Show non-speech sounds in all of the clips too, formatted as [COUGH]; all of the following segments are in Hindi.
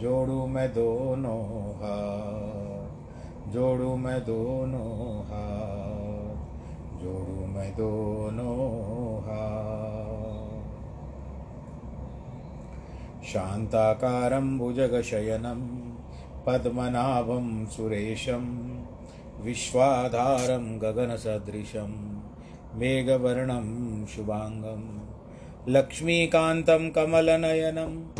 जोड़ू मैं दोनों हाथ, जोड़ू मैं दोनों हाथ, जोड़ू मैं दोनों हाथ। शान्ताकारं भुजगशयनं, पद्मनाभं सुरेशं, विश्वाधारं गगनसदृशं, मेघवर्णं शुभाङ्गं, लक्ष्मीकान्तं कमलनयनं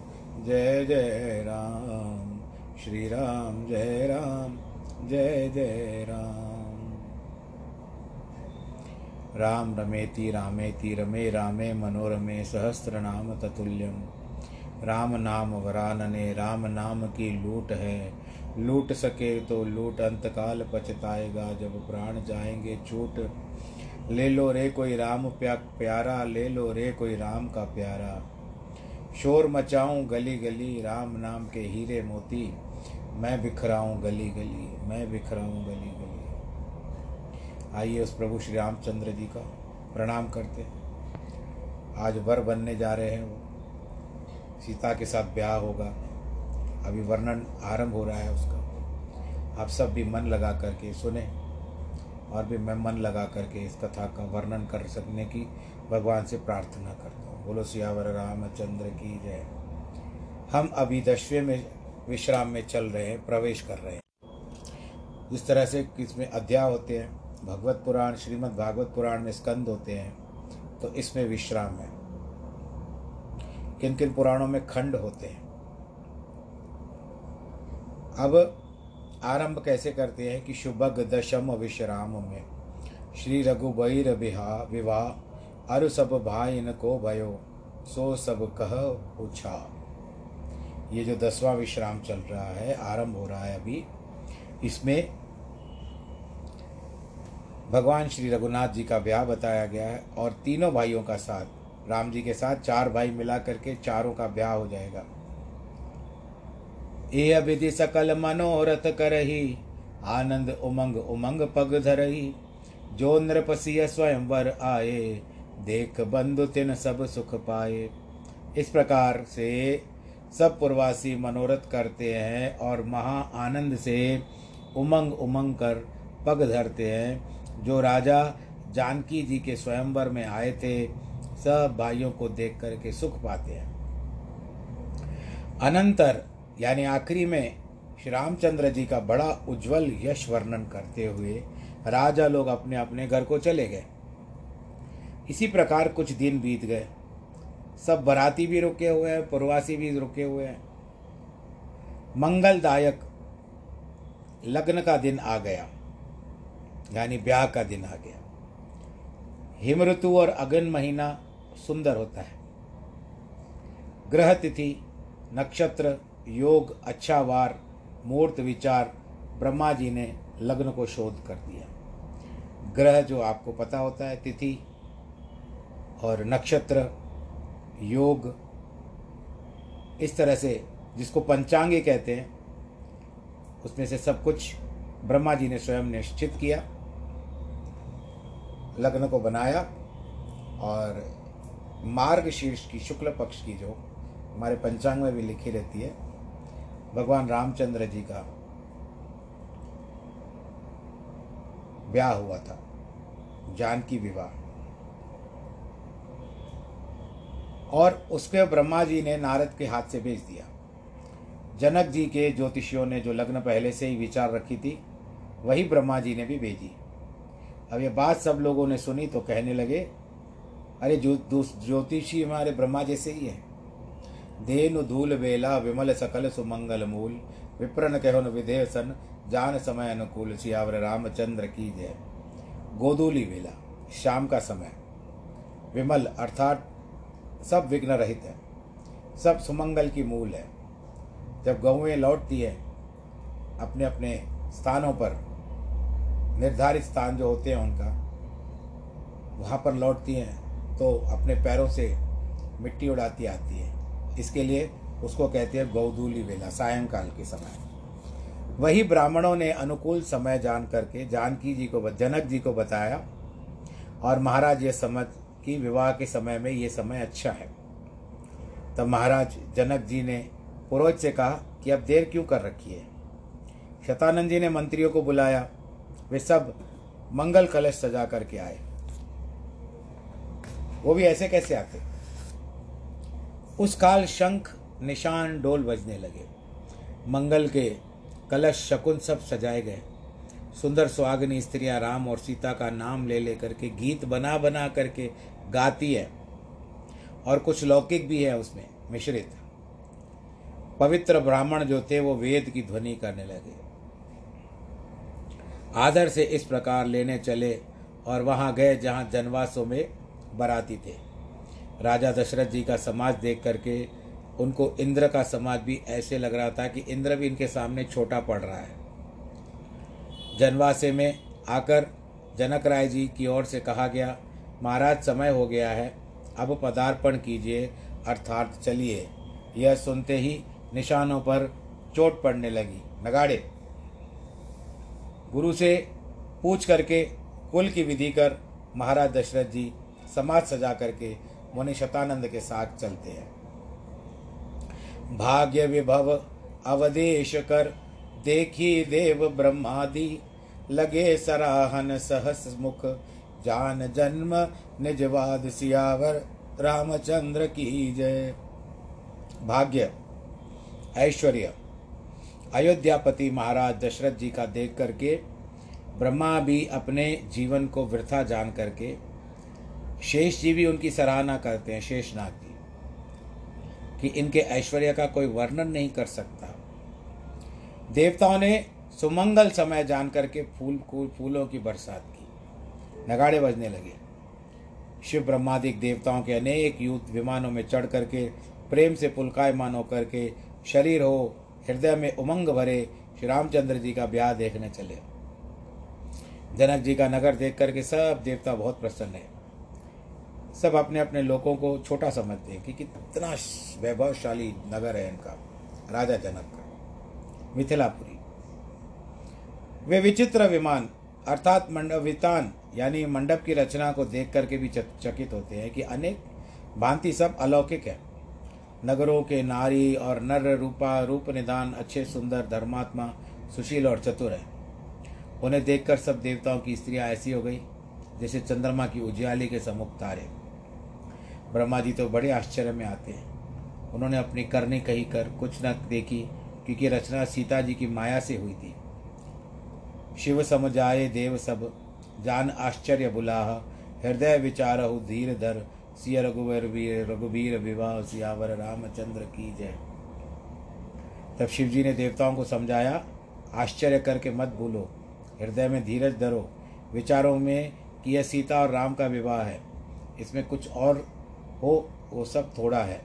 जय जय राम श्री राम जय राम, जय जय राम। राम रमेति, रामेति, रमे रामे, मनोरमे, सहस्रनाम ततुल्यम। राम नाम वरानने, राम नाम की लूट है। लूट सके तो लूट, अंतकाल पछताएगा। जब प्राण जाएँगे छूट, ले लो रे कोई राम प्या, प्यारा, ले लो रे कोई राम का प्यारा। शोर मचाऊं गली गली, राम नाम के हीरे मोती। मैं बिखराऊं गली गली, मैं बिखराऊं गली गली। आइए उस प्रभु श्री रामचंद्र जी का प्रणाम करते आज वर बनने जा रहे हैं वो। सीता के साथ ब्याह होगा। अभी वर्णन आरंभ हो रहा है उसका। आप सब भी मन लगा करके सुने। और भी मैं मन लगा करके इस कथा का वर्णन कर सकने की भगवान से प्रार्थना करता हूँ। बोलो, सियावर रामचंद्र की जय। हम अभी दसवें में विश्राम में चल रहे हैं, प्रवेश कर रहे हैं। जिस तरह से इसमें अध्याय होते हैं। भगवत पुराण, श्रीमद् भागवत पुराण में स्कंद होते हैं तो इसमें विश्राम है। किन किन पुराणों में खंड होते हैं? अब आरंभ कैसे करते हैं कि शुभग दशम विश्राम में? श्री रघुबैर बिहा, विवाह, अरु सब भाई न को भयो, सो सब कह पूछा ये जो दसवां विश्राम चल रहा है, आरंभ हो रहा है अभी, इसमें भगवान श्री रघुनाथ जी का ब्याह बताया गया है और तीनों भाइयों का साथ, राम जी के साथ चार भाई मिला करके चारों का ब्याह हो जाएगा। ये विधि सकल मनोरथ करही आनंद उमंग उमंग पग धरही जो नृप स्वयं वर आए देख बंधु तिन सब सुख पाए इस प्रकार से सब पूर्वासी मनोरथ करते हैं और महा आनंद से उमंग उमंग कर पग धरते हैं जो राजा जानकी जी के स्वयंवर में आए थे सब भाइयों को देख करके सुख पाते हैं अनंतर यानी आखिरी में श्री रामचंद्र जी का बड़ा उज्जवल यश वर्णन करते हुए राजा लोग अपने अपने घर को चले गए। इसी प्रकार कुछ दिन बीत गए। सब बराती भी रुके हुए हैं, प्रवासी भी रुके हुए हैं। मंगलदायक लग्न का दिन आ गया, यानी ब्याह का दिन आ गया। हिम ऋतु और अगन महीना सुंदर होता है। ग्रह तिथि, नक्षत्र योग अच्छा वार, मूर्त विचार, ब्रह्मा जी ने लग्न को शोध कर दिया। ग्रह जो आपको पता होता है, तिथि और नक्षत्र, योग, इस तरह से जिसको पंचांगी कहते हैं, उसमें से सब कुछ ब्रह्मा जी ने स्वयं निश्चित किया, लग्न को बनाया और मार्ग शीर्ष की शुक्ल पक्ष की जो हमारे पंचांग में भी लिखी रहती है भगवान रामचंद्र जी का ब्याह हुआ था, जानकी विवाह। और उसके ब्रह्मा जी ने नारद के हाथ से भेज दिया। जनक जी के ज्योतिषियों ने जो लग्न पहले से ही विचार रखी थी, वही ब्रह्मा जी ने भी भेजी। अब ये बात सब लोगों ने सुनी तो कहने लगे, अरे ज्योतिषी हमारे ब्रह्मा जैसे ही है। देनु धूल बेला विमल सकल सुमंगल मूल। विप्रन कहो विधेय सन जान समय अनुकूल। सियावर रामचंद्र की जय। गोदूली वेला, शाम का समय। विमल अर्थात सब विघ्न रहित है। सब सुमंगल की मूल है। जब गौएँ लौटती है अपने अपने स्थानों पर, निर्धारित स्थान जो होते हैं उनका, वहाँ पर लौटती हैं तो अपने पैरों से मिट्टी उड़ाती आती है। इसके लिए उसको कहते हैं गौदूली वेला, सायंकाल के समय। वही ब्राह्मणों ने अनुकूल समय जान करके, जानकी जी को जनक जी को बताया, और महाराज ये समझ कि, विवाह के समय में ये समय अच्छा है। तब महाराज जनक जी ने पुरोहित से कहा कि अब देर क्यों कर रखी है? शतानंद जी ने मंत्रियों को बुलाया, वे सब मंगल कलश सजा करके आए। वो भी ऐसे कैसे आते? उस काल शंख निशान डोल बजने लगे। मंगल के कलश शकुन सब सजाए गए। सुंदर सुहागनी स्त्रियाँ राम और सीता का नाम ले लेकर के गीत बना बना करके गाती है। और कुछ लौकिक भी है उसमें, मिश्रित। पवित्र ब्राह्मण जो थे, वो वेद की ध्वनि करने लगे। आदर से इस प्रकार लेने चले और वहाँ गए जहाँ जनवासों में बराती थे। राजा दशरथ जी का समाज देख करके उनको इंद्र का समाज भी ऐसे लग रहा था कि इंद्र भी इनके सामने छोटा पड़ रहा है। जनवासे में आकर जनक राय जी की ओर से कहा गया, महाराज, समय हो गया है, अब पदार्पण कीजिए, अर्थात चलिए। यह सुनते ही निशानों पर चोट पड़ने लगी। नगाड़े। गुरु से पूछ करके कुल की विधि कर महाराज दशरथ जी समाज सजा करके मुनि शतानंद के साथ चलते हैं। भाग्य विभव अवदेश कर, देखी देव ब्रह्मादि, लगे सराहन सहस मुख, जान जन्म, निजवाद सियावर, रामचंद्र की जय। भाग्य, ऐश्वर्य, अयोध्यापति महाराज दशरथ जी का देख करके, ब्रह्मा भी अपने जीवन को वृथा जान करके शेष जी भी उनकी सराहना करते हैं, शेषनाग जी कि इनके ऐश्वर्य का कोई वर्णन नहीं कर सकता। देवताओं ने सुमंगल समय जान करके फूल, फूलों की बरसात की। नगाड़े बजने लगे। शिव ब्रह्मादिक देवताओं के अनेक युद्ध विमानों में चढ़ करके, प्रेम से पुलकायमान होकर के, शरीर हो, हृदय में उमंग भरे श्री रामचंद्र जी का ब्याह देखने चले। जनक जी का नगर देख करके सब देवता बहुत प्रसन्न है। सब अपने अपने लोगों को छोटा समझते हैं कि कितना वैभवशाली नगर है इनका, राजा जनक का, मिथिलापुरी। वे विचित्र विमान, अर्थात मंडवितान यानी मंडप की रचना को देख करके भी चकित होते हैं कि अनेक भांति सब अलौकिक है। नगरों के नारी और नर रूपा, रूप निदान, अच्छे, सुंदर, धर्मात्मा, सुशील और चतुर है। उन्हें देखकर सब देवताओं की स्त्रियाँ ऐसी हो गई, जैसे चंद्रमा की उजियाली के सम्मुख तारे। ब्रह्मा जी तो बड़े आश्चर्य में आते हैं। उन्होंने अपनी करनी कही कर कुछ न देखी, क्योंकि रचना सीता जी की माया से हुई थी। शिव समझ आए देव सब, जान आश्चर्य बुलाह, हृदय विचार हो धीर धर, सिय रघुवर वीर, रघुवीर विवाह सियावर, रामचंद्र की जय। तब शिव जी ने देवताओं को समझाया, आश्चर्य करके मत भूलो, हृदय में धीरज धरो, विचारों में कि यह सीता और राम का विवाह है। इसमें कुछ और हो, वो सब थोड़ा है।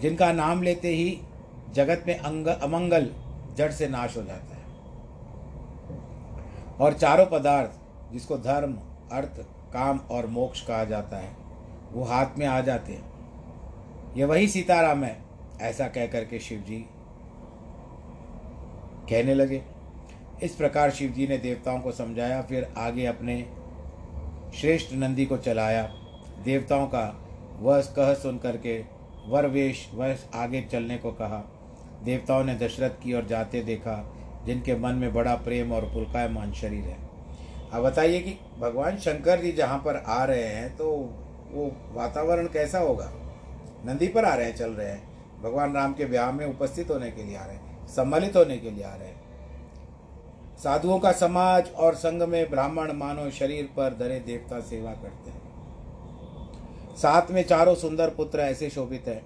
जिनका नाम लेते ही जगत में अंग, अमंगल जड़ से नाश हो जाता है। और चारों पदार्थ, जिसको धर्म, अर्थ, काम और मोक्ष कहा जाता है, वो हाथ में आ जाते हैं। ये वही सीताराम है, ऐसा कह करके शिव जी कहने लगे। इस प्रकार शिव जी ने देवताओं को समझाया, फिर आगे अपने श्रेष्ठ नंदी को चलाया। देवताओं का वह कह सुन करके वर वेश वह आगे चलने को कहा। देवताओं ने दशरथ की ओर जाते देखा, जिनके मन में बड़ा प्रेम और पुलकायमान शरीर है। अब बताइए कि भगवान शंकर जी जहाँ पर आ रहे हैं तो वो वातावरण कैसा होगा? नंदी पर आ रहे हैं, चल रहे हैं। भगवान राम के ब्याह में उपस्थित होने के लिए आ रहे हैं, सम्मिलित होने के लिए आ रहे हैं। साधुओं का समाज और संघ में ब्राह्मण मानव शरीर पर धरे देवता सेवा करते हैं। साथ में चारों सुंदर पुत्र ऐसे शोभित हैं,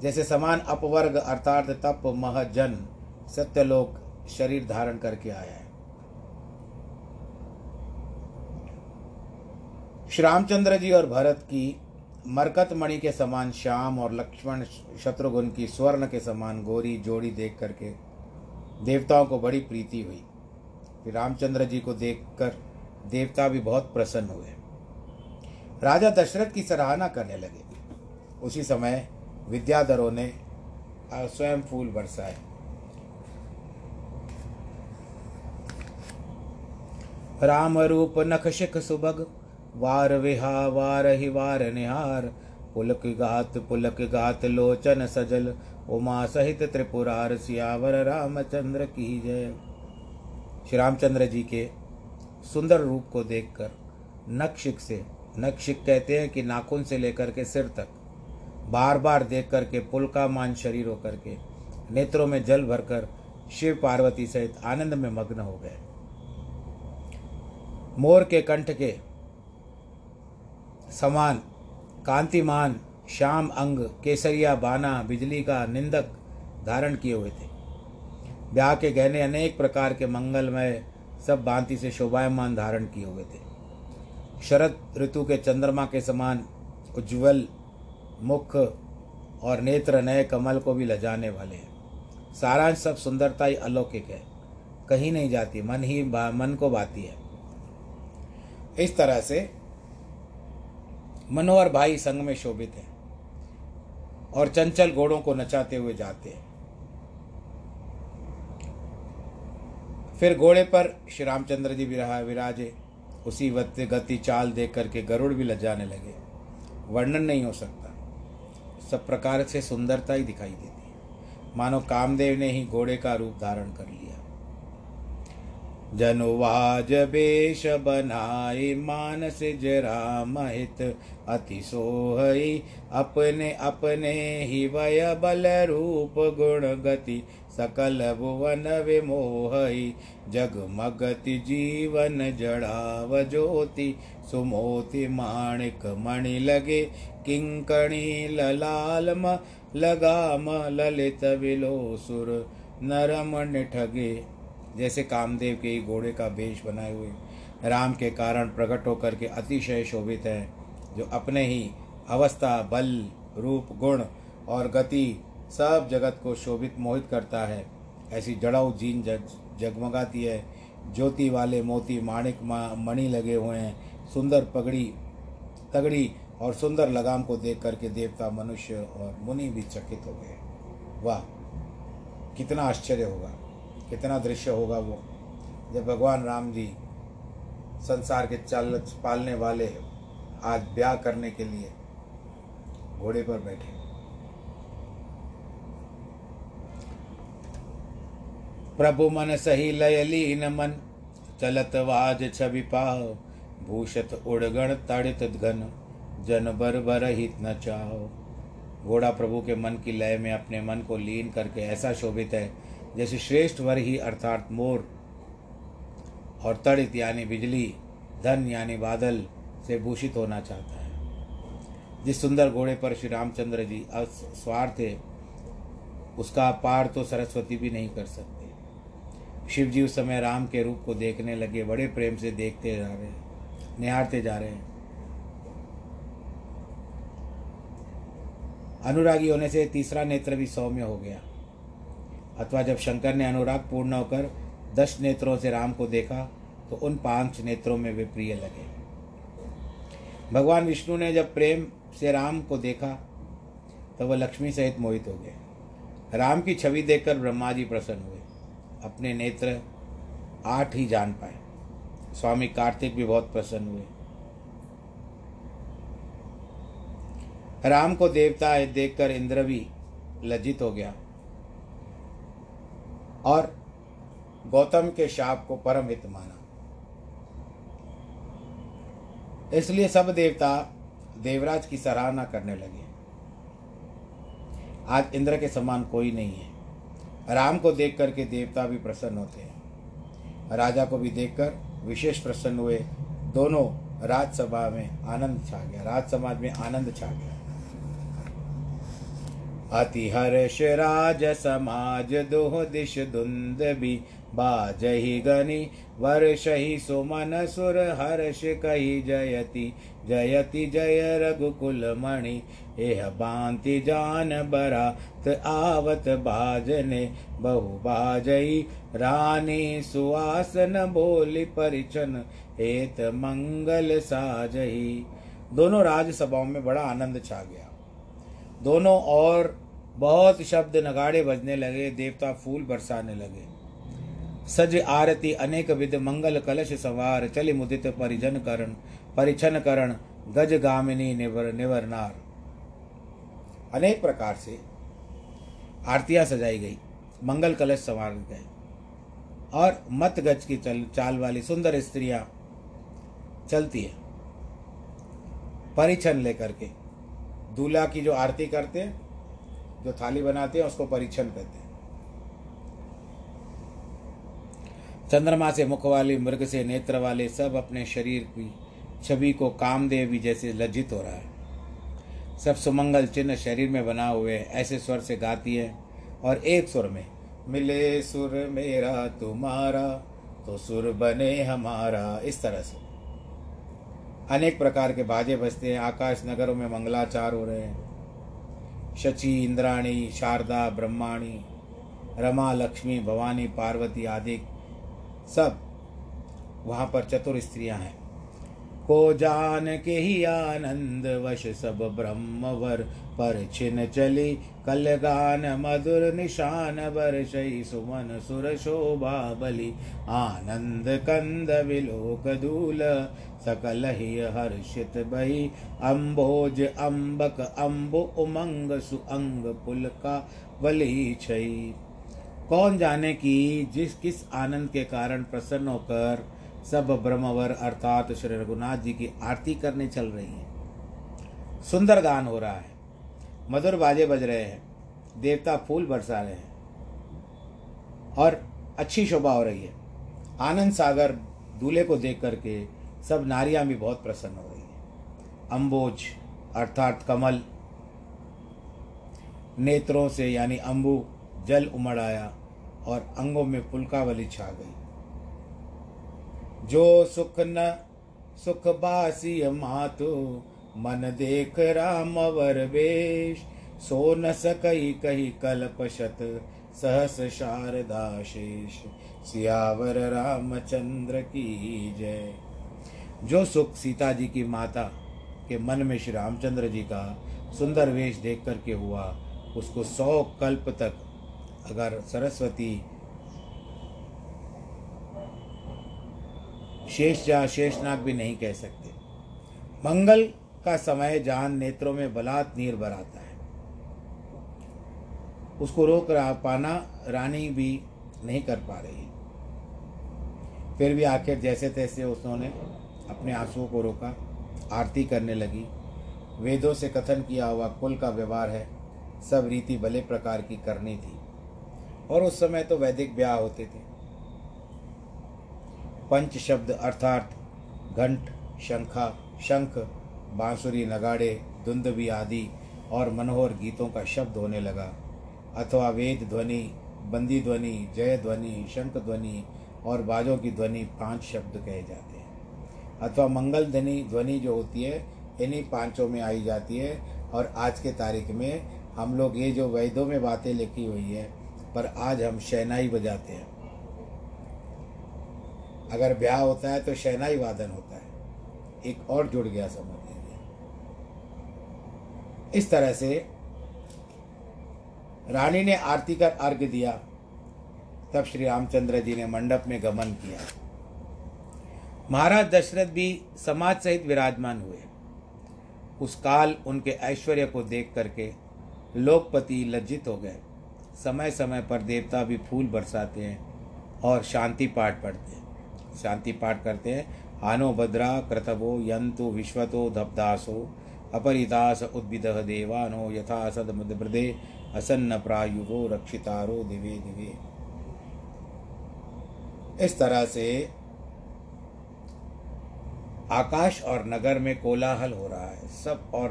जैसे समान अपवर्ग अर्थात तप महजन सत्यलोक शरीर धारण करके आया है। श्री रामचंद्र जी और भरत की मरकत मणि के समान श्याम और लक्ष्मण शत्रुघ्न की स्वर्ण के समान गोरी जोड़ी देख करके देवताओं को बड़ी प्रीति हुई। फिर रामचंद्र जी को देखकर देवता भी बहुत प्रसन्न हुए। राजा दशरथ की सराहना करने लगे। उसी समय विद्याधरों ने स्वयं फूल बरसाए। राम रूप नख शिख सुबग, वार विहा, वार ही वार निहार। पुलक गात पुलक गात लोचन सजल, उमा सहित त्रिपुरार सियावर रामचंद्र की जय। श्री रामचंद्र जी के सुंदर रूप को देखकर नक्षिक से नक्षिक कहते हैं कि नाखून से लेकर के सिर तक बार बार देख करके पुलका मान शरीर होकर के, नेत्रों में जल भरकर, शिव पार्वती सहित आनंद में मग्न हो गए। मोर के कंठ के समान, कांतिमान, श्याम अंग, केसरिया, बाना, बिजली का निंदक धारण किए हुए थे। ब्याह के गहने अनेक प्रकार के मंगलमय, सब भांति से शोभायमान धारण किए हुए थे। शरद ऋतु के चंद्रमा के समान उज्ज्वल, मुख और नेत्र नए कमल को भी लजाने वाले हैं। सारांश सब सुंदरता ही अलौकिक है। कहीं नहीं जाती, मन ही मन को बाती है। इस तरह से मनोहर भाई संग में शोभित है और चंचल घोड़ों को नचाते हुए जाते हैं। फिर घोड़े पर श्री रामचंद्र जी विराजे उसी वक्त गति चाल देख करके गरुड़ भी लजाने लगे। वर्णन नहीं हो सकता। सब प्रकार से सुंदरता ही दिखाई देती है। मानो कामदेव ने ही घोड़े का रूप धारण कर लिया। जनुवाज बेश बनाए मानस जरा महित, अति सोहई, अपने अपने ही वय बल रूप गुण गति। सकल भुवन विमोहई जगमगति जीवन जड़ाव ज्योति, सुमोति माणिक मणि लगे किंकणी ललाल लगाम ललित विलो सुर नरम निठगे। जैसे कामदेव के ही घोड़े का भेष बनाए हुए, राम के कारण प्रकट होकर के अतिशय शोभित हैं, जो अपने ही अवस्था, बल, रूप, गुण और गति सब जगत को शोभित मोहित करता है। ऐसी जड़ाऊ जीन जग, जगमगाती है। ज्योति वाले मोती माणिक मणि लगे हुए हैं। सुंदर पगड़ी, तगड़ी और सुंदर लगाम को देख करके देवता, मनुष्य और मुनि भी चकित हो गए। वाह, कितना आश्चर्य होगा, कितना दृश्य होगा वो। जब भगवान राम जी संसार के चल पालने वाले आज ब्याह करने के लिए घोड़े पर बैठे। प्रभु मन सही लय लीन मन। चलत वाज छवि पाओ भूषत उड़गण तड़ित घन, जन बर बर हित न चाहो। घोड़ा प्रभु के मन की लय में अपने मन को लीन करके ऐसा शोभित है, जैसे श्रेष्ठ वर ही अर्थात मोर। और तड़ित यानी बिजली, धन यानी बादल से भूषित होना चाहता है। जिस सुंदर घोड़े पर श्री रामचंद्र जी स्वार थे उसका पार तो सरस्वती भी नहीं कर सकते। शिव जी उस समय राम के रूप को देखने लगे, बड़े प्रेम से देखते जा रहे निहारते जा रहे हैं। अनुरागी होने से तीसरा नेत्र भी सौम्य हो गया। अथवा जब शंकर ने अनुराग पूर्ण होकर दस नेत्रों से राम को देखा तो उन पाँच नेत्रों में वे प्रिय लगे। भगवान विष्णु ने जब प्रेम से राम को देखा तो वह लक्ष्मी सहित मोहित हो गए। राम की छवि देखकर ब्रह्मा जी प्रसन्न हुए। अपने नेत्र आठ ही जान पाए। स्वामी कार्तिक भी बहुत प्रसन्न हुए। राम को देवता देखकर इंद्र भी लज्जित हो गया और गौतम के शाप को परम हित माना। इसलिए सब देवता देवराज की सराहना करने लगे। आज इंद्र के समान कोई नहीं है। राम को देख करके देवता भी प्रसन्न होते हैं। राजा को भी देखकर विशेष प्रसन्न हुए। दोनों राजसभा में आनंद छा गया। राज समाज में आनंद छा गया। अति हर्ष राज समाज दोह दिश भी। बाजहि गनि वर्षहि सुमन सुर हर्ष कही जयति। जयति जय रघुकुल मणि, एह बांति जान बरात आवत बाजने। बहु बाजई रानी सुवासन बोली परिचन हेत मंगल साजही। दोनों राजसभाओं में बड़ा आनंद छा गया। दोनों और बहुत शब्द नगाड़े बजने लगे, देवता फूल बरसाने लगे। सज आरती, अनेक विध, मंगल कलश सवार, चलि मुदित परिजन करण, परिछन करण, गज गामिनी निवर, निवरनार। अनेक प्रकार से आरतियाँ सजाई गई, मंगल कलश सवार गए, और मत गज की चल, चाल वाली सुंदर स्त्रियाँ चलती है, परिछन लेकर के। दूल्हा की जो आरती करते हैं, जो थाली बनाते हैं, उसको परिछन कहते हैं। चंद्रमा से मुख वाले, मृग से नेत्र वाले, सब अपने शरीर की छवि को कामदेव भी जैसे लज्जित हो रहा है। सब सुमंगल चिन्ह शरीर में बना हुए ऐसे स्वर से गाती है। और एक सुर में, मिले सुर मेरा, तुम्हारा तो सुर बने हमारा, इस तरह से। अनेक प्रकार के बाजे बजते हैं। आकाश नगरों में मंगलाचार हो रहे हैं। शची, इंद्राणी, शारदा, ब्रह्माणी, रमा, लक्ष्मी, भवानी, पार्वती आदि सब वहाँ पर चतुर स्त्रियाँ हैं। को जान के ही आनंद वश सब ब्रह्मवर। पर छिन चली कल गान मधुर निशान शही सुमन सुर शोभा बलि। आनंद कंद विलोक दूल, सकल ही हर्षित बही। अम्बोज अम्बक अम्बु उमंग, सुअंग पुलका वली छई। कौन जाने कि जिस किस आनंद के कारण प्रसन्न होकर सब ब्रह्मवर अर्थात श्री रघुनाथ जी की आरती करने चल रही है। सुंदर गान हो रहा है। मधुर बाजे बज रहे हैं। देवता फूल बरसा रहे हैं। और अच्छी शोभा हो रही है। आनंद सागर दूल्हे को देख करके सब नारियाँ भी बहुत प्रसन्न हो रही हैं। अम्बोज अर्थात कमल नेत्रों से, यानी अम्बु जल उमड़ आया और अंगों में पुलकावली छा गई। जो सुख न सुख बासी मातु, मन देख राम वेश। सो न सकई कही कल्प शत, सहस शारदा शेष। सियावर रामचंद्र की जय। जो सुख सीता जी की माता के मन में श्री रामचंद्र जी का सुंदर वेश देख करके हुआ, उसको सौ कल्प तक अगर सरस्वती शेष जा शेषनाग भी नहीं कह सकते। मंगल का समय जान नेत्रों में बलात् नीर भराता है। उसको रोक रहा पाना रानी भी नहीं कर पा रही। फिर भी आखिर जैसे तैसे उसने अपने आंसुओं को रोका, आरती करने लगी। वेदों से कथन किया हुआ कुल का व्यवहार है, सब रीति भले प्रकार की करनी थी। और उस समय तो वैदिक ब्याह होते थे। पंच शब्द अर्थात घंट, शंखा, शंख, बांसुरी, नगाड़े धुंदवी आदि और मनोहर गीतों का शब्द होने लगा। अथवा वेद ध्वनि, बंदी ध्वनि, जय ध्वनि, शंख ध्वनि और बाजों की ध्वनि पाँच शब्द कहे जाते हैं। अथवा मंगल ध्वनि ध्वनि जो होती है, इन्हीं पाँचों में आई जाती है और आज के तारीख में हम लोग ये जो वैदों में बातें लिखी हुई है, पर आज हम शहनाई बजाते हैं। अगर ब्याह होता है तो शहनाई वादन होता है। एक और जुड़ गया समझ लीजिए। इस तरह से रानी ने आरती कर अर्घ दिया, तब श्री रामचंद्र जी ने मंडप में गमन किया। महाराज दशरथ भी समाज सहित विराजमान हुए। उस काल उनके ऐश्वर्य को देख करके लोकपति लज्जित हो गए। समय समय पर देवता भी फूल बरसाते हैं और शांति पाठ पढ़ते हैं। शांति पाठ करते हैं। आनो भद्रा क्रतवो यंतु विश्वतो धपदासो अपरिदास उद्भिद देवानो यथा सद मृदे असन्न प्रायुवो रक्षितारो दिवे दिवे। इस तरह से आकाश और नगर में कोलाहल हो रहा है। सब और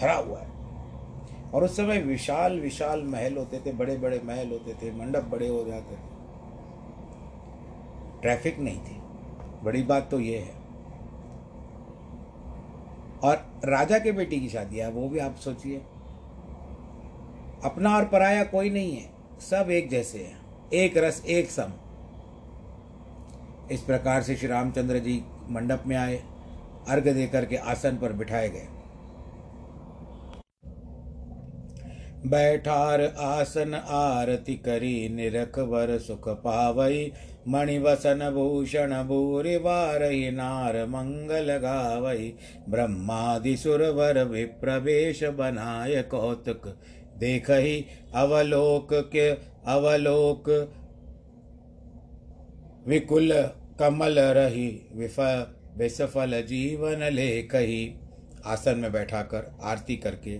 भरा हुआ है। और उस समय विशाल विशाल महल होते थे बड़े बड़े महल होते थे, मंडप बड़े हो जाते थे। ट्रैफ़िक नहीं थी। बड़ी बात तो ये है। और राजा के बेटी की शादी है, वो भी आप सोचिए। अपना और पराया कोई नहीं है, सब एक जैसे हैं, एक रस, एक सम। इस प्रकार से श्री रामचंद्र जी मंडप में आए, अर्घ देकर के आसन पर बिठाए गए। बैठार आसन आरती करी, निरख वर सुख पावई मणिवसन भूषण भूरि वारही नार मंगल गावई ब्रह्मादि सुरवर विप्रवेश बनाय कौतुक देख ही अवलोक के अवलोक विकुल कमल रही विफ, विसफल जीवन ले कही आसन में बैठाकर आरती करके,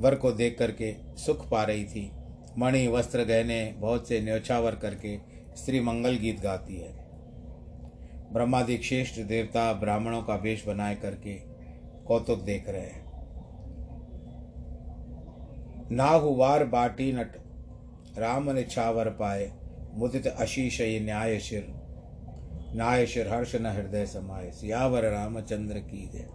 वर को देख करके सुख पा रही थी। मणि वस्त्र गहने बहुत से न्योछावर करके स्त्री मंगल गीत गाती है। ब्रह्मादिक श्रेष्ठ देवता ब्राह्मणों का वेश बनाए करके कौतुक देख रहे हैं। नाहुवार बाटी नट, राम ने छावर पाए, मुदित आशीष ये न्याय शिर न्याय शिर हर्ष न हृदय समाये, सियावर रामचंद्र की जय।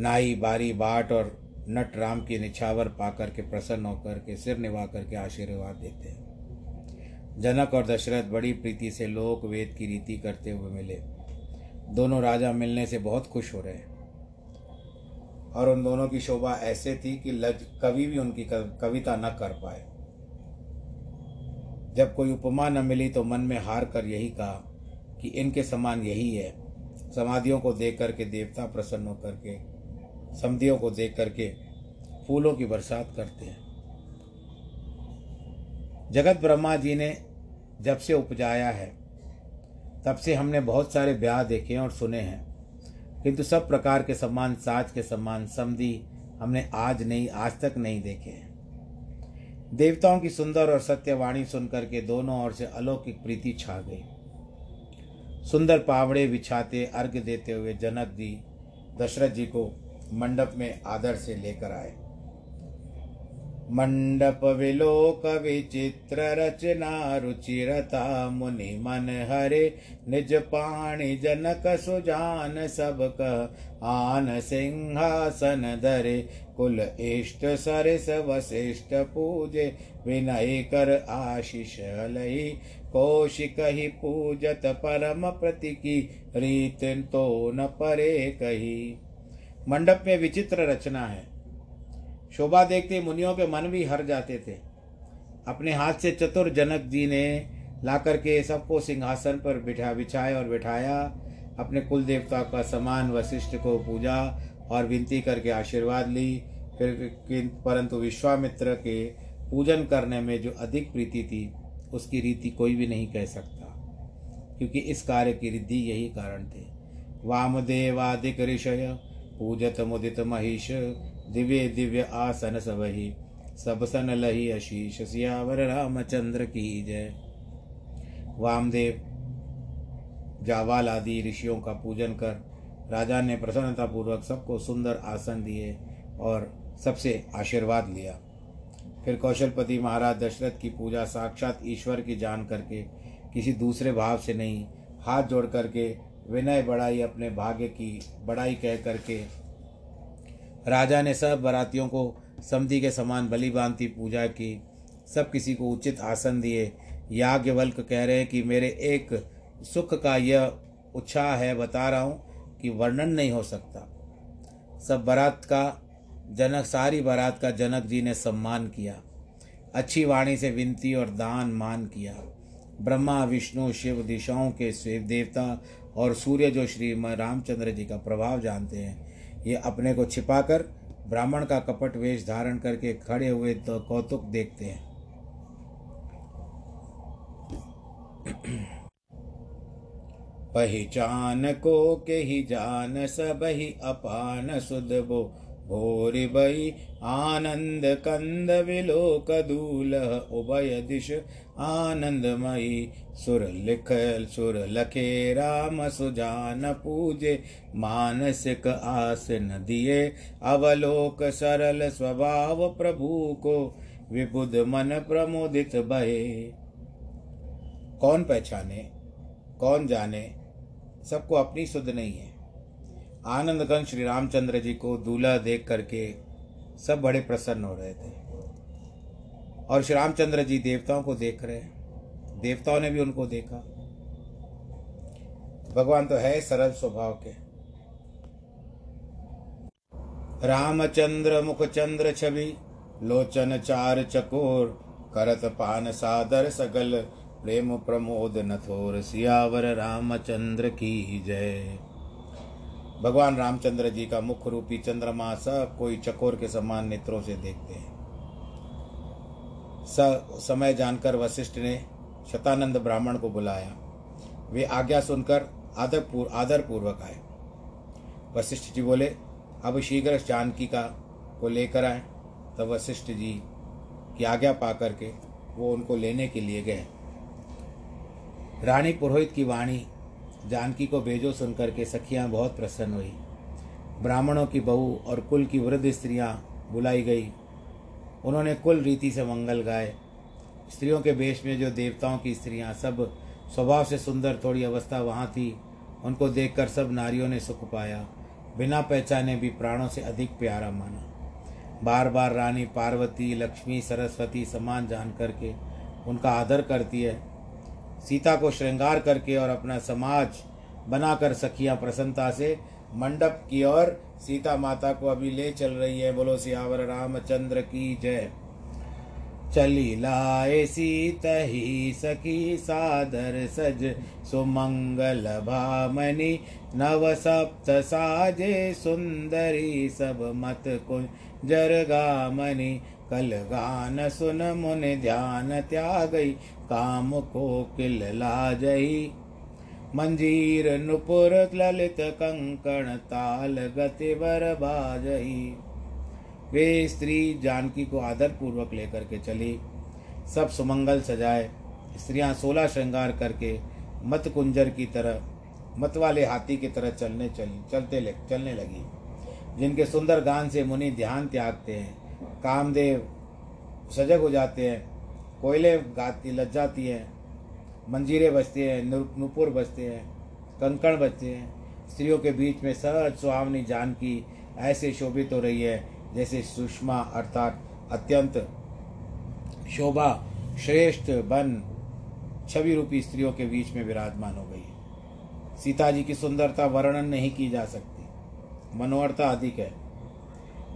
नाई बारी बाट और नट राम की निछावर पाकर के प्रसन्न होकर के सिर निभा करके आशीर्वाद देते हैं। जनक और दशरथ बड़ी प्रीति से लोक वेद की रीति करते हुए मिले। दोनों राजा मिलने से बहुत खुश हो रहे। हैं और उन दोनों की शोभा ऐसे थी कि लज कवि भी उनकी कविता न कर पाए। जब कोई उपमा न मिली तो मन में हार कर यही कहा कि इनके समान यही है। समाधियों को देख करके देवता प्रसन्न होकर के, समधियों को देख करके फूलों की बरसात करते हैं। जगत ब्रह्मा जी ने जब से उपजाया है, तब से हमने बहुत सारे ब्याह देखे और सुने हैं। किंतु सब प्रकार के सम्मान, साज के सम्मान समधि हमने आज नहीं, आज तक नहीं देखे हैं। देवताओं की सुंदर और सत्यवाणी सुनकर के दोनों ओर से अलौकिक प्रीति छा गई। सुंदर पावड़े बिछाते, अर्घ देते हुए जनक जी दशरथ जी को मंडप में आदर से लेकर आए। मंडप विलोक विचित्र रचना रुचिरता मुनि मन हरे निज पाणी जनक सुजान सब कह आन सिंहासन धरे कुल इष्ट सरस वशिष्ठ पूजे विनय कर आशीष लही कौशिक ही पूजत परम प्रतीकी रीत तो न परे कही मंडप में विचित्र रचना है। शोभा देखते मुनियों के मन भी हर जाते थे। अपने हाथ से चतुर जनक जी ने ला करके सबको सिंहासन पर बिठा बिछाया और बिठाया। अपने कुल देवता का समान वशिष्ठ को पूजा और विनती करके आशीर्वाद ली। फिर परंतु विश्वामित्र के पूजन करने में जो अधिक प्रीति थी, उसकी रीति कोई भी नहीं कह सकता। क्योंकि इस कार्य की रिद्धि यही कारण थे। वामदेवादिक ऋषय, पूजत मुदित महिष दिव्य दिव्य आसन सबही सब सन लही अशीष, सियावर रामचंद्र की जय। वामदेव जावाल आदि ऋषियों का पूजन कर, राजा ने प्रसन्नतापूर्वक सबको सुंदर आसन दिए और सबसे आशीर्वाद लिया। फिर कौशलपति महाराज दशरथ की पूजा साक्षात ईश्वर की जान करके किसी दूसरे भाव से नहीं, हाथ जोड़ करके विनय बढ़ाई अपने भाग्य की बड़ाई कह करके राजा ने सब बरातियों को समधि के समान बलि बांधती पूजा की। सब किसी को उचित आसन दिए। याज्ञवल्क कह रहे हैं कि मेरे एक सुख का यह उत्साह है, बता रहा हूँ कि वर्णन नहीं हो सकता। सब बारात का जनक, सारी बारात का जनक जी ने सम्मान किया। अच्छी वाणी से विनती और दान मान किया। ब्रह्मा, विष्णु, शिव दिशाओं के देवता और सूर्य जो श्री रामचंद्र जी का प्रभाव जानते हैं। ये अपने को छिपाकर ब्राह्मण का कपट वेश धारण करके खड़े हुए तो कौतुक देखते हैं। [CLEARS THROAT] पहचान को के ही जान सब ही अपान सुध बो भोरि बई आनंद कंद विलोक दूलह उभय दिश आनंदमयी सुर लिख सुर लखे राम सुजान पूजे, मानसिक आसन दिए अवलोक सरल स्वभाव प्रभु को, विबुध मन प्रमोदित बहे। कौन पहचाने, कौन जाने, सबको अपनी सुध नहीं है। आनंदगण श्री रामचंद्र जी को दूल्हा देख करके सब बड़े प्रसन्न हो रहे थे। और श्री रामचंद्र जी देवताओं को देख रहे हैं। देवताओं ने भी उनको देखा। भगवान तो है सरल स्वभाव के। रामचंद्र मुख चंद्र छवि, लोचन चार चकोर, करत पान सादर सगल, प्रेम प्रमोद नथोर, सियावर रामचंद्र की जय। भगवान रामचंद्र जी का मुख रूपी चंद्रमा सब कोई चकोर के समान नेत्रों से देखते हैं। स, समय जानकर वशिष्ठ ने शतानंद ब्राह्मण को बुलाया। वे आज्ञा सुनकर आदर आदर पूर्वक आए। वशिष्ठ जी बोले, अब शीघ्र जानकी का, को लेकर आए। तब वशिष्ठ जी की आज्ञा पा करके वो उनको लेने के लिए गए। रानी पुरोहित की वाणी जानकी को भेजो सुनकर के सखियाँ बहुत प्रसन्न हुई। ब्राह्मणों की बहू और कुल की वृद्ध स्त्रियाँ बुलाई गई। उन्होंने कुल रीति से मंगल गाए। स्त्रियों के वेश में जो देवताओं की स्त्रियाँ, सब स्वभाव से सुंदर थोड़ी अवस्था वहाँ थी, उनको देखकर सब नारियों ने सुख पाया। बिना पहचाने भी प्राणों से अधिक प्यारा माना। बार बार रानी पार्वती, लक्ष्मी, सरस्वती समान जान करके उनका आदर करती है। सीता को श्रृंगार करके और अपना समाज बनाकर सखियाँ प्रसन्नता से मंडप की ओर सीता माता को अभी ले चल रही है। बोलो, सियावर रामचंद्र की जय। चली लाए सीत ही सखी, सादर सज, सुमंगल भामनी, नव सप्त साजे, सुंदरी सब मत कुंजर गामनी। कल गान सुन मुन ध्यान त्यागई, काम को किल लाजही मंजीर नुपुर ललित कंकण ताल गति बर बाजही वे स्त्री जानकी को आदर पूर्वक लेकर के चली। सब सुमंगल सजाए, स्त्रियाँ सोलह श्रृंगार करके मत कुंजर की तरह मत वाले हाथी की तरह चलने चल, चलते चलने लगी। जिनके सुंदर गान से मुनि ध्यान त्यागते हैं कामदेव सजग हो जाते हैं, कोयले गाती, लज जाती हैं, मंजीरे बजते हैं नुपुर बजते हैं, कंकण बजते हैं। स्त्रियों के बीच में सहज सुहावनी जानकी ऐसे शोभित हो रही है जैसे सुषमा अर्थात अत्यंत शोभा श्रेष्ठ बन छवि रूपी स्त्रियों के बीच में विराजमान हो गई है। सीता जी की सुंदरता वर्णन नहीं की जा सकती। मनोहरता अधिक है।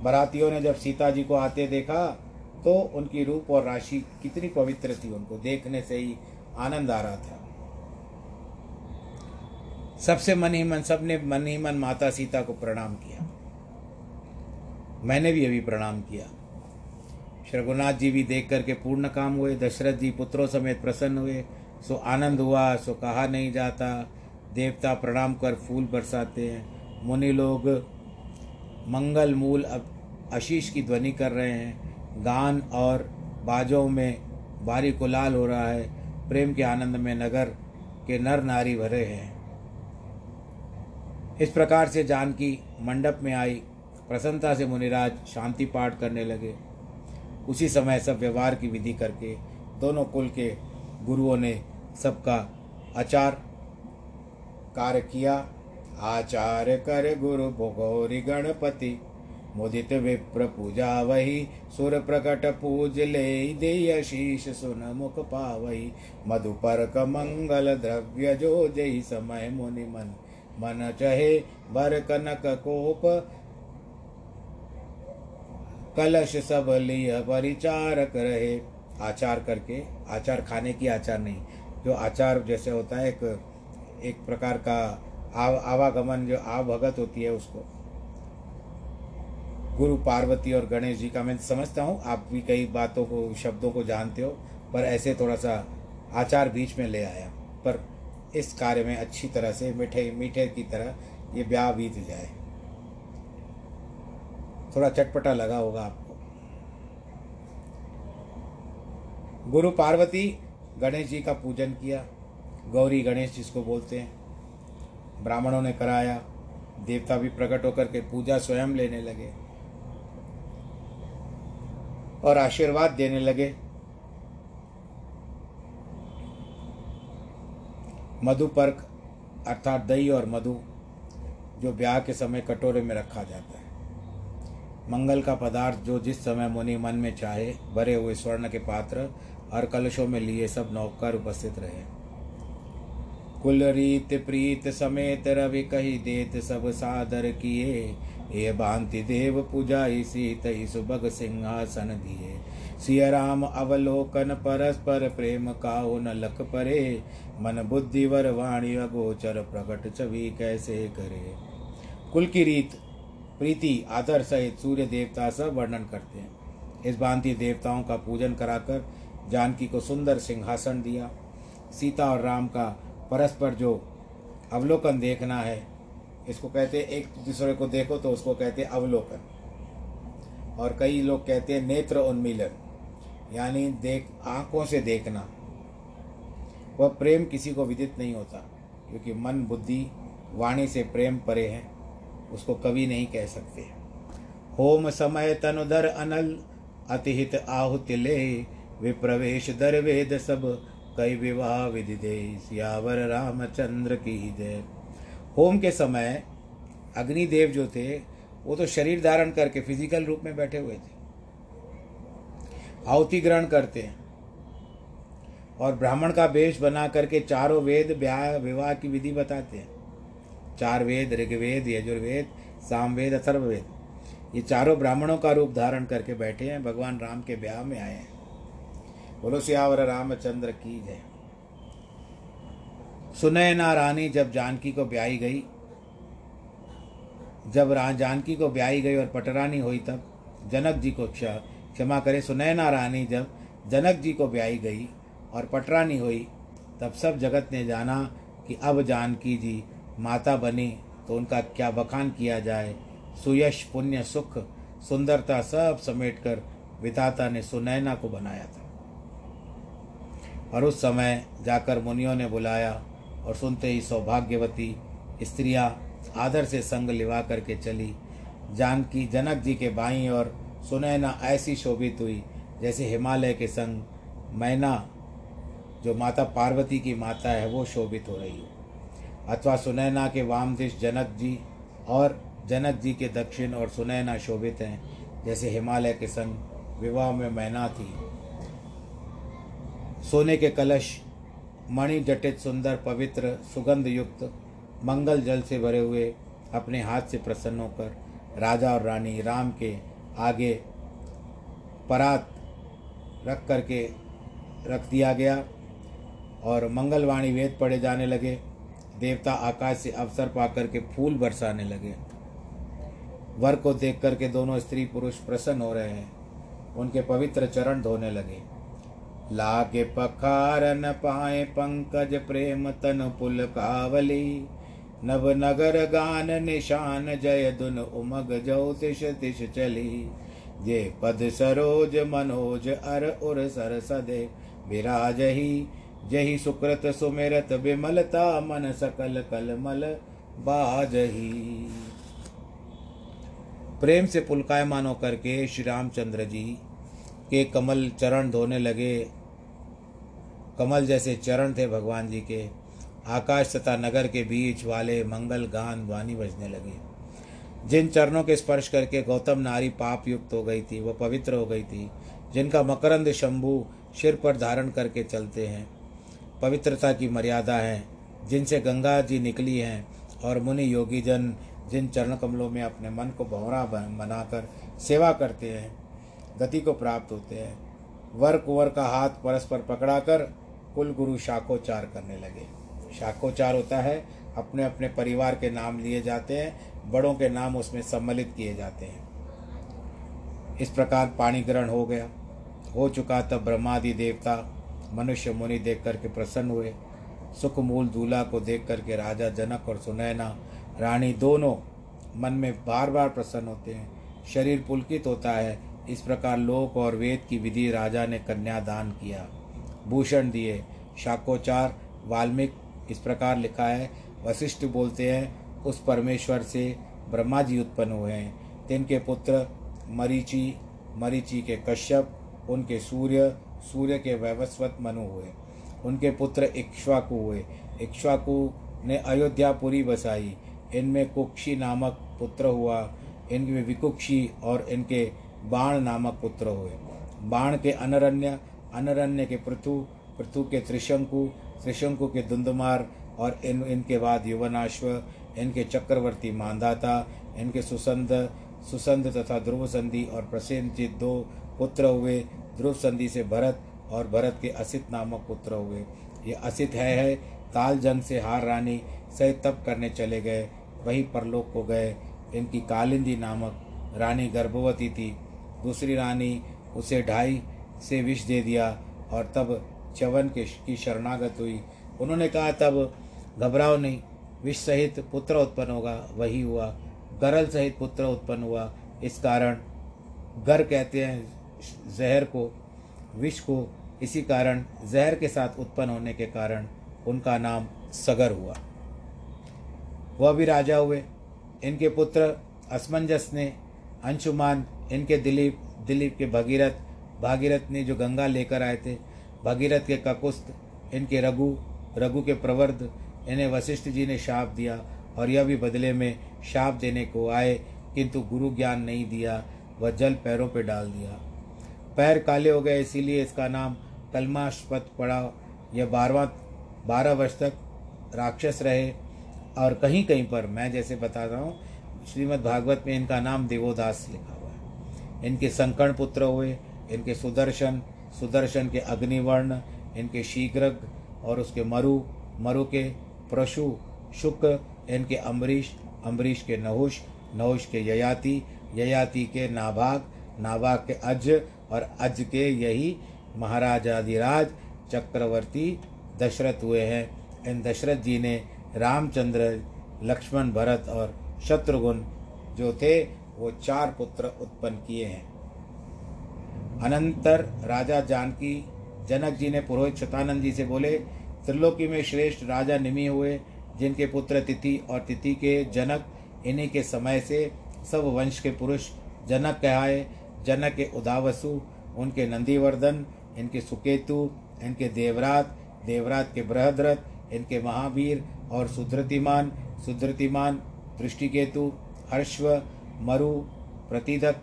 बरातियों ने जब सीता जी को आते देखा तो उनकी रूप और राशि कितनी पवित्र थी उनको देखने से ही आनंद आ रहा था। सबसे मन ही मन सबने मन ही मन माता सीता को प्रणाम किया। मैंने भी अभी प्रणाम किया। रघुनाथ जी भी देख करके पूर्ण काम हुए, दशरथ जी पुत्रों समेत प्रसन्न हुए। सो आनंद हुआ, सो कहा नहीं जाता। देवता प्रणाम कर फूल बरसाते हैं। मुनि लोग मंगल मूल अब आशीष की ध्वनि कर रहे हैं। गान और बाजों में भारी कुलाल हो रहा है। प्रेम के आनंद में नगर के नर नारी भरे हैं। इस प्रकार से जानकी मंडप में आई। प्रसन्नता से मुनिराज शांति पाठ करने लगे। उसी समय सब व्यवहार की विधि करके दोनों कुल के गुरुओं ने सबका आचार कार्य किया। आचार्य कर गुरु भोगौरी गणपति। मुदित विप्र पूजा वही, सुर प्रकट पूज ले दे शीश सुन मुख पावही। मधुपर मंगल द्रव्य जो जय समय मुनि मन। मन चहे बर कनक कोप। कलश सब लिय परिचारक रहे। आचार करके, आचार खाने की आचार नहीं। जो आचार जैसे होता है, एक एक प्रकार का आव, आवागमन जो आवभगत होती है उसको। गुरु पार्वती और गणेश जी का मैं समझता हूँ, आप भी कई बातों को, शब्दों को जानते हो, पर ऐसे थोड़ा सा आचार बीच में ले आया। पर इस कार्य में अच्छी तरह से, मीठे मीठे की तरह ये ब्याह बीत जाए। थोड़ा चटपटा लगा होगा आपको। गुरु पार्वती, गणेश जी का पूजन किया। गौरी गणेश जिसको बोलते हैं। ब्राह्मणों ने कराया। देवता भी प्रकट होकर के पूजा स्वयं लेने लगे और आशीर्वाद देने लगे। मधुपर्क अर्थात दही और मधु, जो ब्याह के समय कटोरे में रखा जाता है। मंगल का पदार्थ जो जिस समय मुनि मन में चाहे, भरे हुए स्वर्ण के पात्र और कलशों में लिए सब नौकर उपस्थित रहे। कुल रीत प्रीत समेत रवि कही देत सब सादर किए ये भांति देव पूजा इसी तही सुबग सिंहासन दिए सिय राम अवलोकन परस्पर प्रेम काहो न लख परे। मन बुद्धि वर वाणी अगोचर प्रकट छवि कैसे करे। कुल की रीत, प्रीति, आदर सहित सूर्य देवता सब वर्णन करते हैं। इस भांति देवताओं का पूजन कराकर जानकी को सुंदर सिंहासन दिया। सीता और राम का परस्पर जो अवलोकन देखना है, इसको कहते एक दूसरे को देखो तो उसको कहते अवलोकन। और कई लोग कहते हैं नेत्र उन्मीलन, यानी देख, आँखों से देखना। वह प्रेम किसी को विदित नहीं होता, क्योंकि मन, बुद्धि, वाणी से प्रेम परे है, उसको कभी नहीं कह सकते। होम समय तनुधर अनल, अतिहित आहुति ले, विप्रवेश दर वेद सब कई विवाह विधि दे सियावर रामचंद्र की जय। होम के समय अग्निदेव जो थे, वो तो शरीर धारण करके फ़िज़िकल रूप में बैठे हुए थे। आहुति ग्रहण करते हैं। और ब्राह्मण का वेश बना करके चारों वेद ब्याह विवाह की विधि बताते हैं। चार वेद, ऋग्वेद, यजुर्वेद, सामवेद, अथर्ववेद। ये चारों ब्राह्मणों का रूप धारण करके बैठे हैं, भगवान राम के ब्याह में आए हैं। बोलो सियावर रामचंद्र की जय। सुनैना रानी जब जानकी को ब्याई गई। जब जानकी को ब्याई गई और पटरानी हुई तब जनक जी को क्षमा करे सुनैना रानी जब जनक जी को ब्याई गई और पटरानी हुई, तब सब जगत ने जाना कि अब जानकी जी माता बनी तो उनका क्या बखान किया जाए। सुयश, पुण्य, सुख, सुंदरता सब समेटकर विधाता ने सुनैना को बनाया था। और उस समय जाकर मुनियों ने बुलाया और सुनते ही सौभाग्यवती स्त्रियाँ आदर से संग लिवा करके चली। जानकी जनक जी के बाई और सुनैना ऐसी शोभित हुई, जैसे हिमालय के संग मैना, जो माता पार्वती की माता है, वो शोभित हो रही हो। अथवा सुनैना के वाम दिश जनक जी और जनक जी के दक्षिण और सुनैना शोभित हैं, जैसे हिमालय के संग विवाह में मैना थी। सोने के कलश, मणि जटित सुंदर पवित्र सुगंध युक्त मंगल जल से भरे हुए अपने हाथ से प्रसन्न होकर राजा और रानी राम के आगे परात रख करके रख दिया गया और मंगलवाणी वेद पढ़े जाने लगे। देवता आकाश से अवसर पाकर के फूल बरसाने लगे। वर को देख करके दोनों स्त्री पुरुष प्रसन्न हो रहे हैं। उनके पवित्र चरण धोने लगे। लागे पखारन पाए पंकज प्रेम तन पुल कावली। नव नगर गान निशान जय दुन उमग जो तिश तिश चली। जे पद सरोज मनोज अर उर सर सदे। विराज ही जही सुकृत सुमिरत विमलता मन सकल कल कलमल बाजही। प्रेम से पुलकायमान होकर के श्री रामचंद्र जी के कमल चरण धोने लगे। कमल जैसे चरण थे भगवान जी के। आकाश तथा नगर के बीच वाले मंगल गान वाणी बजने लगे। जिन चरणों के स्पर्श करके गौतम नारी पाप युक्त हो गई थी वह पवित्र हो गई थी, जिनका मकरंद शंभु सिर पर धारण करके चलते हैं, पवित्रता की मर्यादा है, जिनसे गंगा जी निकली हैं और मुनि योगी जन जिन चरण कमलों में अपने मन को भंवरा बनाकर सेवा करते हैं, गति को प्राप्त होते हैं, वर कुंवर का हाथ परस्पर पकड़ाकर कुल गुरु शाकोचार करने लगे। शाकोचार होता है अपने अपने परिवार के नाम लिए जाते हैं, बड़ों के नाम उसमें सम्मिलित किए जाते हैं। इस प्रकार पाणी ग्रहण हो गया। हो चुका तब ब्रह्मादि देवता मनुष्य मुनि देख करके प्रसन्न हुए। सुख मूल दूल्हा को देख करके राजा जनक और सुनैना, रानी दोनों मन में बार बार प्रसन्न होते हैं। शरीर पुलकित होता है। इस प्रकार लोक और वेद की विधि राजा ने कन्यादान किया। भूषण दिए। शाकोचार वाल्मीकि इस प्रकार लिखा है, वशिष्ठ बोलते हैं, उस परमेश्वर से ब्रह्मा जी उत्पन्न हुए हैं। तिनके पुत्र मरीचि मरीचि के कश्यप, उनके सूर्य सूर्य के वैवस्वत मनु हुए। उनके पुत्र इक्ष्वाकु हुए। इक्ष्वाकु ने अयोध्यापुरी बसाई। इनमें कुक्षी नामक पुत्र हुआ। इनमें विकुक्षी और इनके बाण नामक पुत्र हुए। बाण के अनरण्य अनरण्य के पृथु पृथु के त्रिशंकु त्रिशंकु के धुंधमार और इन इनके बाद युवनाश्व इनके चक्रवर्ती मानदाता इनके सुसंद सुसंद तथा ध्रुव संधि और प्रसेनजित दो पुत्र हुए ध्रुव संधि से भरत और भरत के असित नामक पुत्र हुए। ये असित है, है ताल जंग से हार रानी सहित तप करने चले गए वही परलोक को गए। इनकी कालिंदी नामक रानी गर्भवती थी। दूसरी रानी उसे ढाई से विष दे दिया और तब चवन के की शरणागत हुई। उन्होंने कहा, तब घबराओ नहीं, विष सहित पुत्र उत्पन्न होगा, वही हुआ। गरल सहित पुत्र उत्पन्न हुआ। इस कारण गर कहते हैं जहर को, विष को। इसी कारण जहर के साथ उत्पन्न होने के कारण उनका नाम सगर हुआ। वह भी राजा हुए। इनके पुत्र असमंजस ने अंशुमान, इनके दिलीप दिलीप के भगीरथ भागीरथ ने जो गंगा लेकर आए थे, भागीरथ के ककुस्त, इनके रघु रघु के प्रवर्ध इन्हें वशिष्ठ जी ने शाप दिया और यह भी बदले में शाप देने को आए, किंतु गुरु ज्ञान नहीं दिया, वह जल पैरों पर डाल दिया। पैर काले हो गए, इसीलिए इसका नाम कलमास्पद पड़ा। यह बारवा, बारह वर्ष तक राक्षस रहे और कहीं कहीं पर, मैं जैसे बता रहा हूँ श्रीमद् भागवत में इनका नाम देवोदास लिखा हुआ है। इनके संकर्ण पुत्र हुए इनके सुदर्शन सुदर्शन के अग्निवर्ण, इनके शीघ्र और उसके मरु मरु के प्रशु शुक इनके अम्बरीश अम्बरीश के नहुष नहुष के ययाति ययाति के नाभाग नाभाग के अज और अज के यही महाराजाधिराज चक्रवर्ती दशरथ हुए हैं। इन दशरथ जी ने रामचंद्र, लक्ष्मण, भरत और शत्रुघ्न जो थे, वो चार पुत्र उत्पन्न किए हैं। अनंतर राजा जानकी जनक जी ने पुरोहित शतानंद जी से बोले, त्रिलोकी में श्रेष्ठ राजा निमी हुए, जिनके पुत्र तिथि और तिथि के जनक इन्हीं के समय से सब वंश के पुरुष जनक कहाए, जनक के उदावसु, उनके नंदीवर्धन, इनके सुकेतु, इनके देवरात देवरात के बृहद्रथ, इनके महावीर और सुधृतिमान सुधृतिमान दृष्टिकेतु, हर्ष्व, मरु प्रतिदक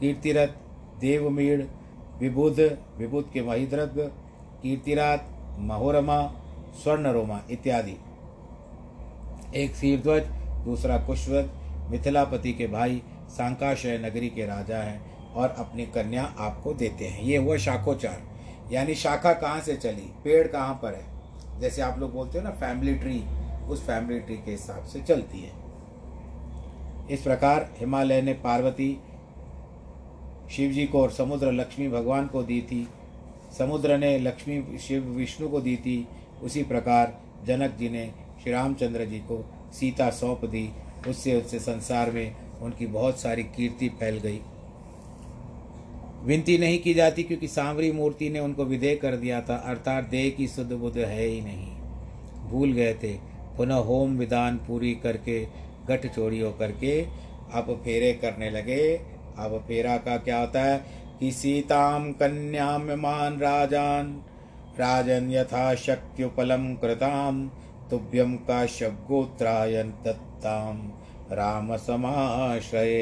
कीर्तिरथ देवमीड़ विबुध विबुध के महिद्रग कीर्तिरात, महोरमा, स्वर्णरोमा इत्यादि। एक शीरध्वज, दूसरा कुशवत मिथिलापति के भाई सांकाशय नगरी के राजा हैं और अपनी कन्या आपको देते हैं। ये हुआ शाखोचार यानी शाखा कहाँ से चली? पेड़ कहाँ पर है? जैसे आप लोग बोलते हो ना फैमिली ट्री उस फैमिली ट्री के हिसाब से चलती है। इस प्रकार हिमालय ने पार्वती शिव जी को और समुद्र लक्ष्मी भगवान को दी थी। समुद्र ने लक्ष्मी शिव विष्णु को दी थी। उसी प्रकार जनक जी ने श्री रामचंद्र जी को सीता सौंप दी। उससे उससे संसार में उनकी बहुत सारी कीर्ति फैल गई। विनती नहीं की जाती क्योंकि सांवरी मूर्ति ने उनको विधेय कर दिया था। अर्थात देह की शुद्ध बुद्ध है ही नहीं। भूल गए थे। पुनः होम विधान पूरी करके गठ चोरी होकर के अब फेरे करने लगे। अब फेरा का क्या होता है कि सीताम कन्याम मान राजान। राजन यथा शक्युपलम कृताम तुभ्यम का शब्गोत्रायन दत्ताम राम समाश्रय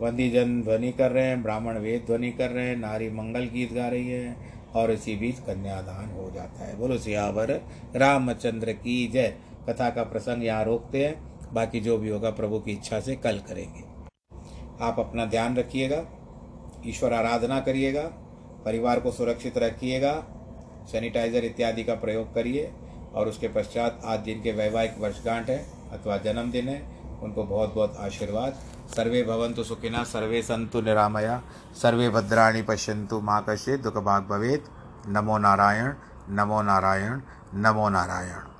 वंदीजन ध्वनि कर रहे हैं, ब्राह्मण वेद ध्वनि कर रहे हैं, नारी मंगल गीत गा रही है, और इसी बीच कन्यादान हो जाता है। बोलो सियावर, रामचंद्र की जय। कथा का प्रसंग यहाँ रोकते हैं, बाकी जो भी होगा प्रभु की इच्छा से कल करेंगे। आप अपना ध्यान रखिएगा, ईश्वर आराधना करिएगा, परिवार को सुरक्षित रखिएगा, सैनिटाइजर इत्यादि का प्रयोग करिए, और उसके पश्चात आज जिनके वैवाहिक वर्षगांठ है, अथवा जन्मदिन है, उनको बहुत बहुत आशीर्वाद। सर्वे भवन्तु सुखिनः, सर्वे संतु निरामया, सर्वे भद्राणि पश्यन्तु मा कश्चित्, दुःखभाग् भवेद नमो नारायण नमो नारायण नमो नारायण।